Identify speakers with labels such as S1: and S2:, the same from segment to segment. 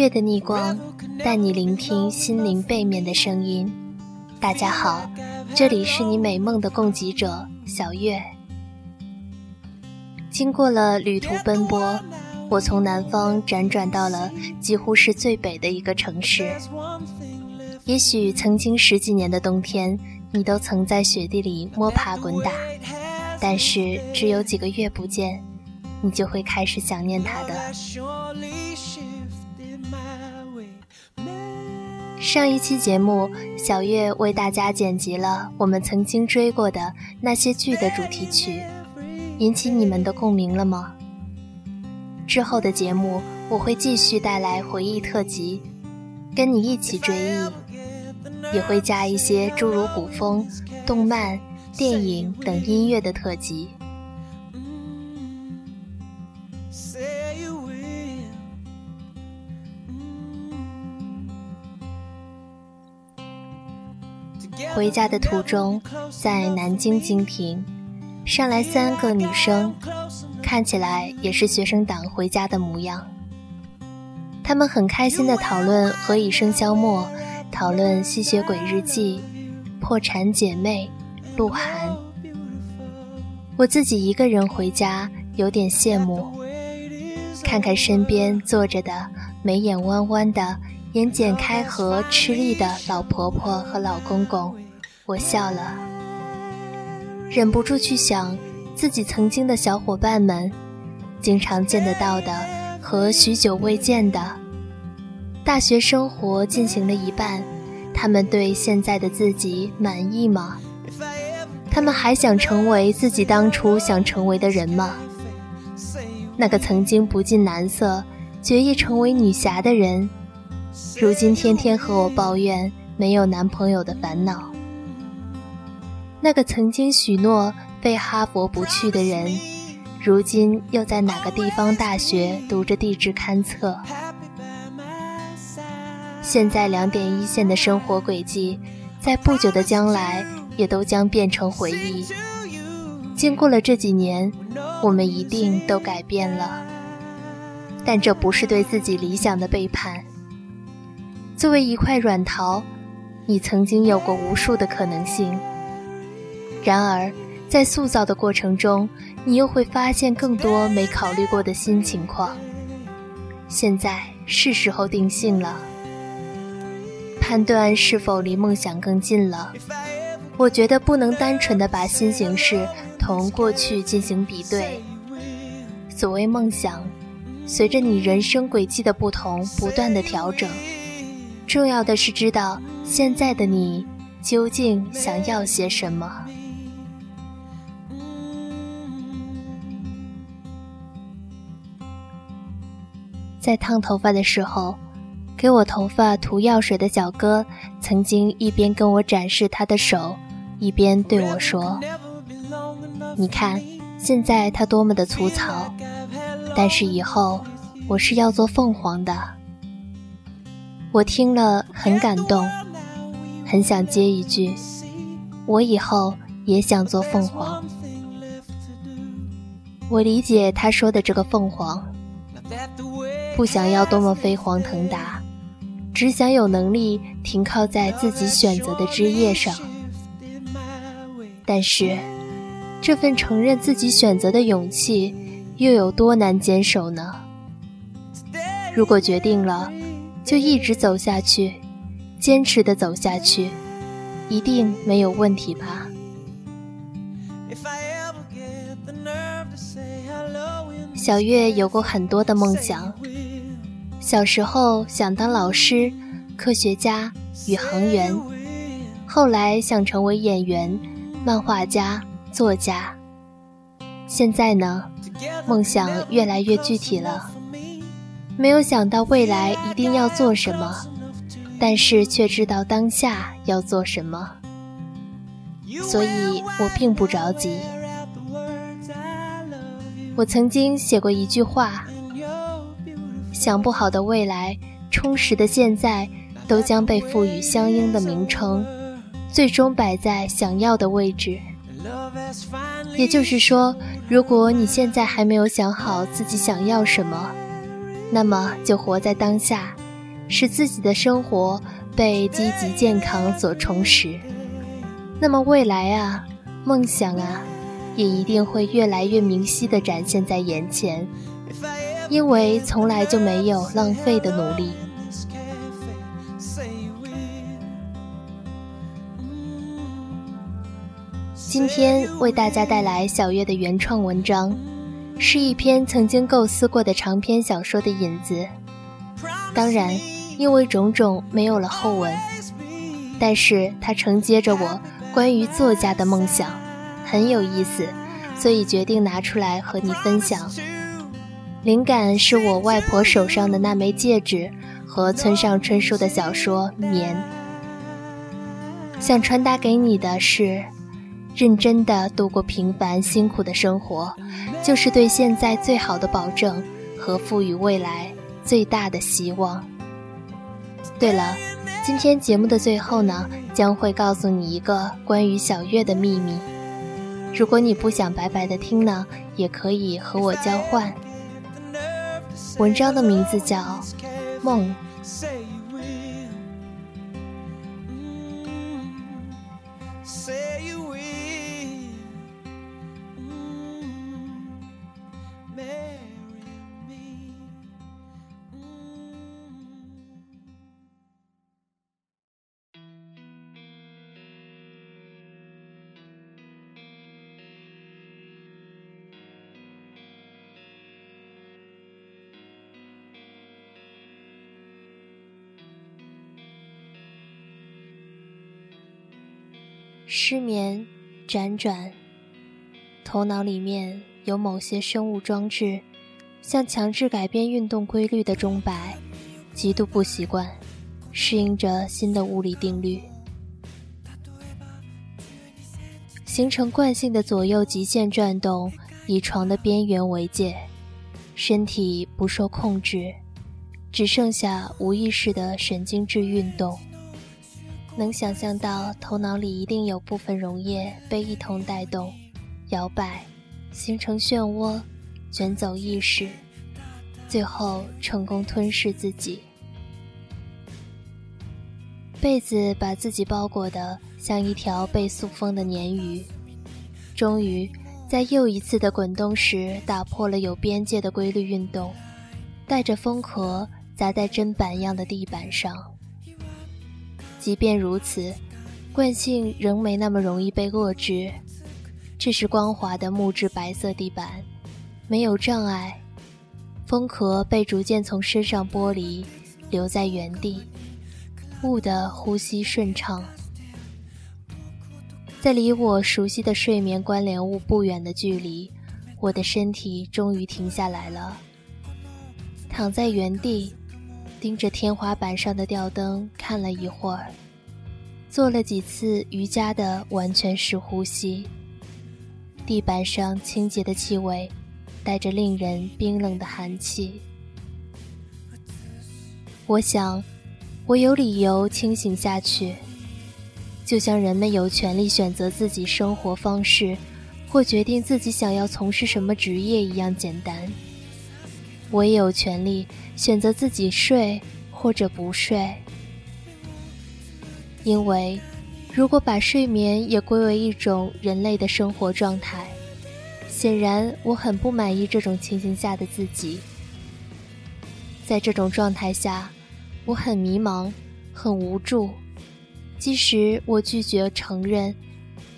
S1: 月的逆光带你聆听心灵背面的声音。大家好，这里是你美梦的供给者小月。经过了旅途奔波，我从南方辗转到了几乎是最北的一个城市。也许曾经十几年的冬天，你都曾在雪地里摸爬滚打，但是只有几个月不见。你就会开始想念他的。上一期节目，小月为大家剪辑了我们曾经追过的那些剧的主题曲，引起你们的共鸣了吗？之后的节目，我会继续带来回忆特辑，跟你一起追忆，也会加一些诸如古风、动漫、电影等音乐的特辑。回家的途中，在南京经停，上来三个女生，看起来也是学生党回家的模样。她们很开心地讨论《何以笙箫默》，讨论《吸血鬼日记》，《破产姐妹》，鹿晗。我自己一个人回家，有点羡慕。看看身边坐着的眉眼弯弯的。眼睑开合、吃力的老婆婆和老公公，我笑了，忍不住去想自己曾经的小伙伴们，经常见得到的和许久未见的。大学生活进行了一半，他们对现在的自己满意吗？他们还想成为自己当初想成为的人吗？那个曾经不近男色、决意成为女侠的人。如今天天和我抱怨没有男朋友的烦恼。那个曾经许诺非哈佛不去的人，如今又在哪个地方大学读着地质勘测？现在两点一线的生活轨迹，在不久的将来也都将变成回忆。经过了这几年，我们一定都改变了，但这不是对自己理想的背叛。作为一块软陶，你曾经有过无数的可能性。然而，在塑造的过程中，你又会发现更多没考虑过的新情况。现在是时候定性了，判断是否离梦想更近了。我觉得不能单纯的把新形式同过去进行比对。所谓梦想，随着你人生轨迹的不同，不断的调整。重要的是知道现在的你究竟想要些什么。在烫头发的时候，给我头发涂药水的小哥曾经一边跟我展示他的手，一边对我说：“你看，现在它多么的粗糙，但是以后我是要做凤凰的。”我听了很感动，很想接一句：“我以后也想做凤凰。”我理解他说的这个凤凰，不想要多么飞黄腾达，只想有能力停靠在自己选择的枝叶上。但是，这份承认自己选择的勇气，又有多难坚守呢？如果决定了，就一直走下去，坚持的走下去，一定没有问题吧？小月有过很多的梦想，小时候想当老师、科学家、宇航员，后来想成为演员、漫画家、作家，现在呢，梦想越来越具体了。没有想到未来一定要做什么，但是却知道当下要做什么，所以我并不着急。我曾经写过一句话：想不好的未来，充实的现在，都将被赋予相应的名称，最终摆在想要的位置。也就是说，如果你现在还没有想好自己想要什么，那么就活在当下，使自己的生活被积极健康所充实。那么未来啊，梦想啊，也一定会越来越明晰地展现在眼前，因为从来就没有浪费的努力。今天为大家带来小月的原创文章，是一篇曾经构思过的长篇小说的引子。当然，因为种种没有了后文，但是它承接着我关于作家的梦想，很有意思，所以决定拿出来和你分享。灵感是我外婆手上的那枚戒指和村上春树的小说《棉》，想传达给你的是。认真的度过平凡辛苦的生活，就是对现在最好的保证和赋予未来最大的希望。对了，今天节目的最后呢，将会告诉你一个关于小月的秘密。如果你不想白白的听呢，也可以和我交换。文章的名字叫《梦》。失眠，辗转，头脑里面有某些生物装置，像强制改变运动规律的钟摆，极度不习惯，适应着新的物理定律，形成惯性的左右极限转动，以床的边缘为界，身体不受控制，只剩下无意识的神经质运动。能想象到头脑里一定有部分溶液被一同带动、摇摆，形成漩涡，卷走意识，最后成功吞噬自己。被子把自己包裹的像一条被塑封的鲶鱼，终于在又一次的滚动时打破了有边界的规律运动，带着风壳砸在砧板样的地板上。即便如此，惯性仍没那么容易被遏制。这是光滑的木质白色地板，没有障碍。风壳被逐渐从身上剥离，留在原地。雾的呼吸顺畅。在离我熟悉的睡眠关联物不远的距离，我的身体终于停下来了。躺在原地。盯着天花板上的吊灯看了一会儿，做了几次瑜伽的完全式呼吸。地板上清洁的气味，带着令人冰冷的寒气。我想，我有理由清醒下去，就像人们有权利选择自己生活方式，或决定自己想要从事什么职业一样简单。我也有权利选择自己睡或者不睡，因为如果把睡眠也归为一种人类的生活状态，显然我很不满意这种情形下的自己。在这种状态下，我很迷茫，很无助，即使我拒绝承认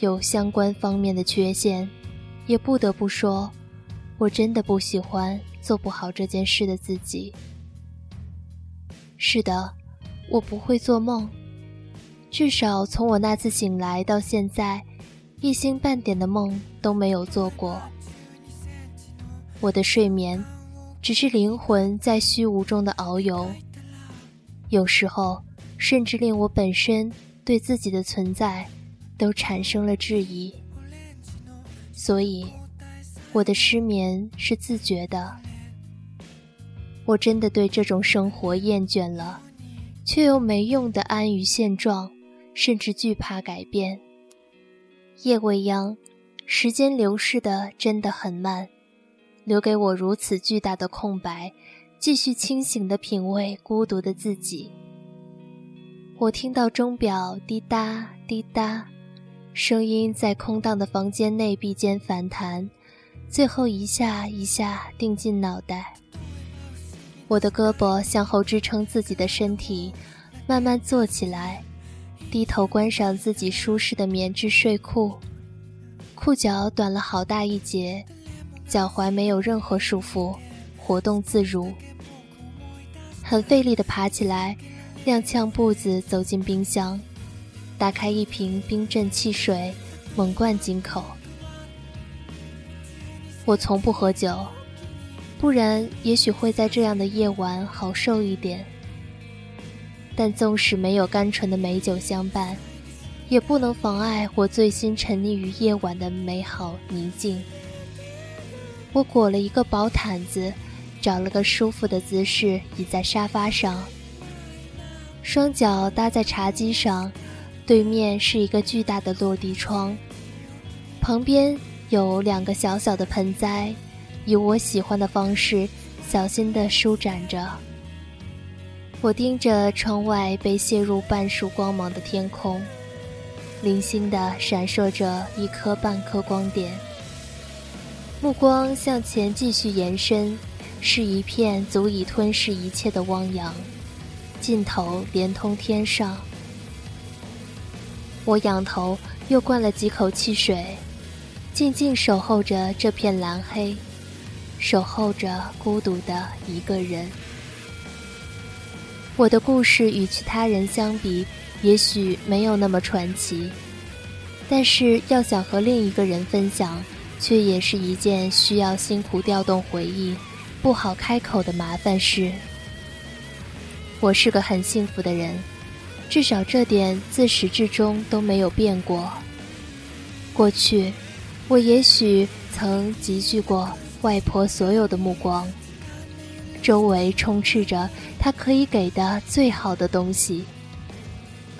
S1: 有相关方面的缺陷，也不得不说，我真的不喜欢。做不好这件事的自己。是的，我不会做梦，至少从我那次醒来到现在，一星半点的梦都没有做过。我的睡眠，只是灵魂在虚无中的遨游，有时候甚至令我本身对自己的存在都产生了质疑。所以，我的失眠是自觉的。我真的对这种生活厌倦了，却又没用的安于现状，甚至惧怕改变。夜未央，时间流逝的真的很慢，留给我如此巨大的空白，继续清醒的品味孤独的自己。我听到钟表滴答滴答，声音在空荡的房间内壁间反弹，最后一下一下定进脑袋。我的胳膊向后支撑自己的身体，慢慢坐起来，低头观赏自己舒适的棉质睡裤，裤脚短了好大一截，脚踝没有任何束缚，活动自如。很费力地爬起来，踉跄步子走进冰箱，打开一瓶冰镇汽水，猛灌进口。我从不喝酒，不然也许会在这样的夜晚好受一点。但纵使没有甘醇的美酒相伴，也不能妨碍我醉心沉溺于夜晚的美好宁静。我裹了一个薄毯子。找了个舒服的姿势，倚在沙发上，双脚搭在茶几上，对面是一个巨大的落地窗，旁边有两个小小的盆栽，以我喜欢的方式小心地舒展着。我盯着窗外被泄入半束光芒的天空，零星地闪烁着一颗半颗光点，目光向前继续延伸。是一片足以吞噬一切的汪洋，尽头连通天上。我仰头又灌了几口汽水，静静守候着这片蓝黑，守候着孤独的一个人。我的故事与其他人相比，也许没有那么传奇，但是要想和另一个人分享，却也是一件需要辛苦调动回忆。不好开口的麻烦事。我是个很幸福的人，至少这点自始至终都没有变过。过去，我也许曾集聚过外婆所有的目光，周围充斥着她可以给的最好的东西。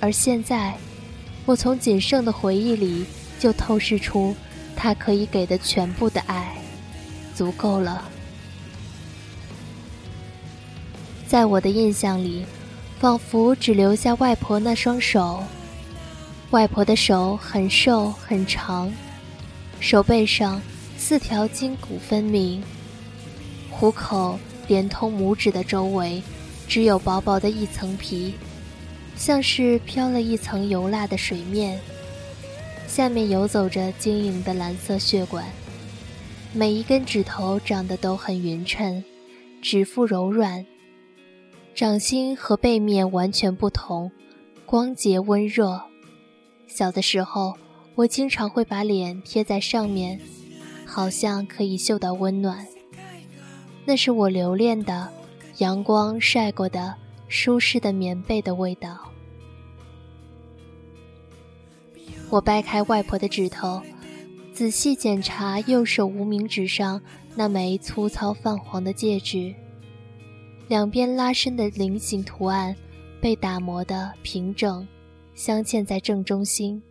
S1: 而现在，我从仅剩的回忆里就透视出她可以给的全部的爱，足够了。在我的印象里，仿佛只留下外婆那双手。外婆的手很瘦很长，手背上四条筋骨分明，虎口连通拇指的周围，只有薄薄的一层皮，像是飘了一层油蜡的水面，下面游走着晶莹的蓝色血管。每一根指头长得都很匀称，指腹柔软。掌心和背面完全不同，光洁温热。小的时候，我经常会把脸贴在上面，好像可以嗅到温暖。那是我留恋的，阳光晒过的舒适的棉被的味道。我掰开外婆的指头，仔细检查右手无名指上那枚粗糙泛黄的戒指。两边拉伸的菱形图案，被打磨的平整，镶嵌在正中心。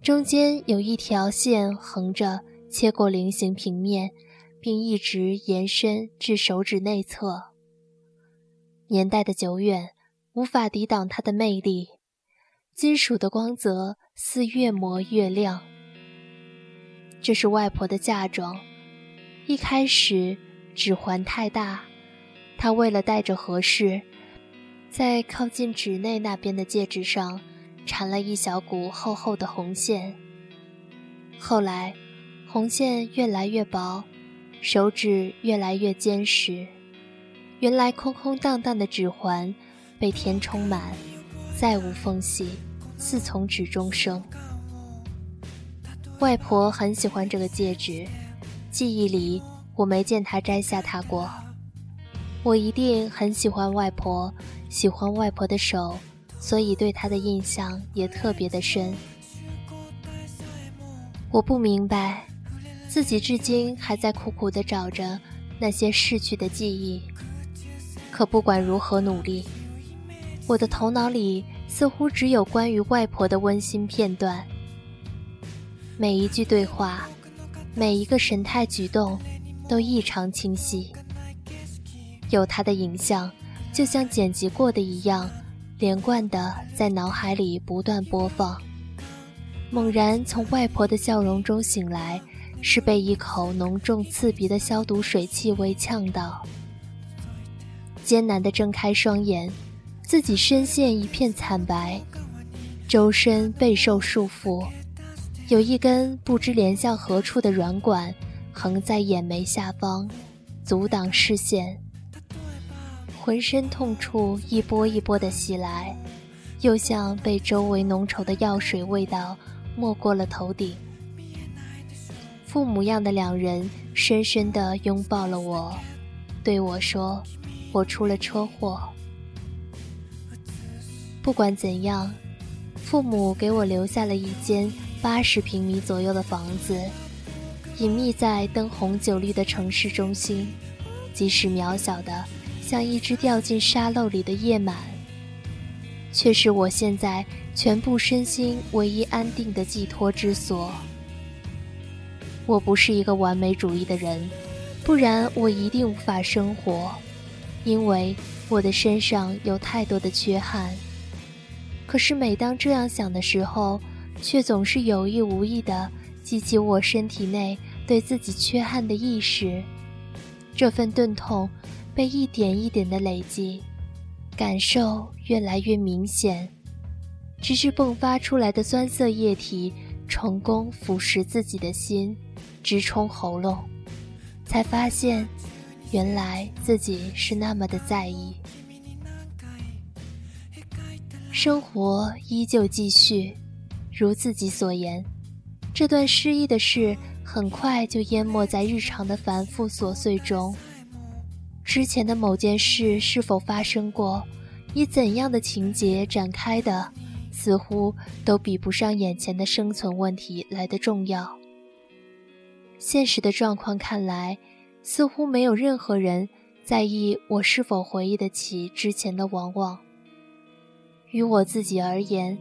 S1: 中间有一条线横着切过菱形平面，并一直延伸至手指内侧。年代的久远，无法抵挡它的魅力。金属的光泽似越磨越亮。这是外婆的嫁妆，一开始指环太大。她为了戴着合适，在靠近指内那边的戒指上缠了一小股厚厚的红线。后来，红线越来越薄，手指越来越坚实，原来空空荡荡的指环被填充满，再无缝隙，似从指中生。外婆很喜欢这个戒指，记忆里我没见她摘下它过。我一定很喜欢外婆，喜欢外婆的手，所以对她的印象也特别的深。我不明白，自己至今还在苦苦地找着那些逝去的记忆。可不管如何努力，我的头脑里似乎只有关于外婆的温馨片段。每一句对话，每一个神态举动，都异常清晰。有他的影像，就像剪辑过的一样，连贯的在脑海里不断播放。猛然从外婆的笑容中醒来，是被一口浓重刺鼻的消毒水气味呛到。艰难地睁开双眼，自己身陷一片惨白，周身备受束缚，有一根不知连向何处的软管横在眼眉下方，阻挡视线。浑身痛处一波一波的袭来，又像被周围浓稠的药水味道。没过了头顶，父母样的两人深深地拥抱了我，对我说：“我出了车祸。”不管怎样，父母给我留下了一间八十平米左右的房子，隐秘在灯红酒绿的城市中心，即使渺小的像一只掉进沙漏里的夜满，却是我现在。全部身心唯一安定的寄托之所。我不是一个完美主义的人，不然我一定无法生活，因为我的身上有太多的缺憾。可是每当这样想的时候，却总是有意无意地激起我身体内对自己缺憾的意识。这份钝痛被一点一点的累积，感受越来越明显。直至迸发出来的酸涩液体成功腐蚀自己的心，直冲喉咙，才发现，原来自己是那么的在意。生活依旧继续，如自己所言，这段失意的事很快就淹没在日常的繁复琐碎中。之前的某件事是否发生过，以怎样的情节展开的？似乎都比不上眼前的生存问题来的重要。现实的状况看来，似乎没有任何人在意我是否回忆得起之前的往往。于我自己而言，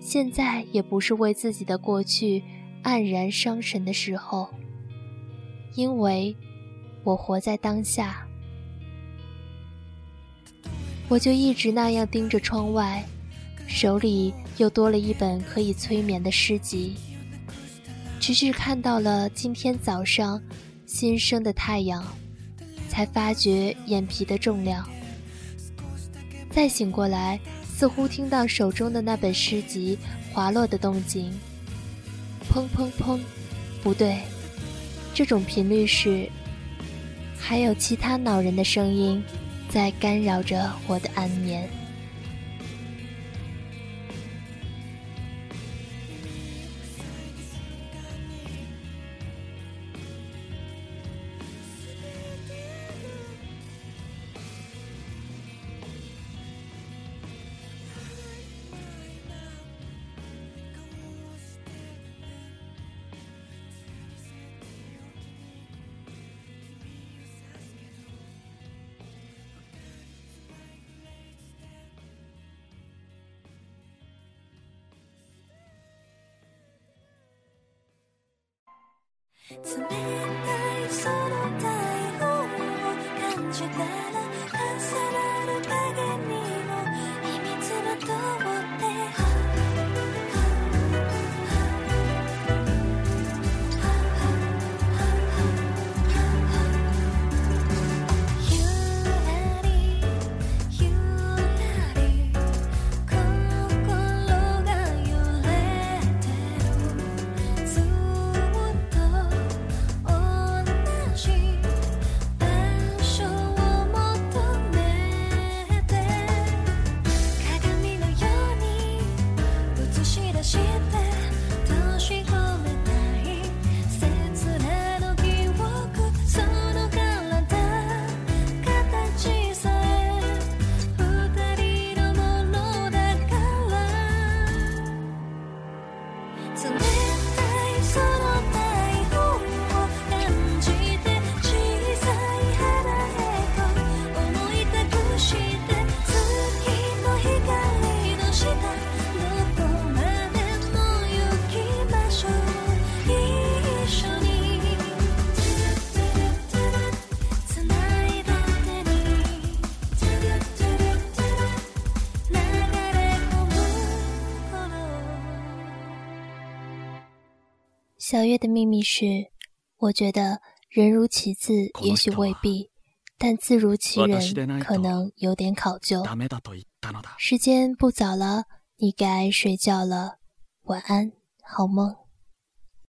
S1: 现在也不是为自己的过去黯然伤神的时候，因为我活在当下。我就一直那样盯着窗外。手里又多了一本可以催眠的诗集，直至看到了今天早上新生的太阳，才发觉眼皮的重量。再醒过来，似乎听到手中的那本诗集滑落的动静，砰砰砰，不对，这种频率是，还有其他恼人的声音在干扰着我的安眠。冷たいその台風を感じたら小月的秘密是，我觉得人如其字，也许未必，但字如其人，可能有点考究。时间不早了，你该睡觉了，晚安，好梦。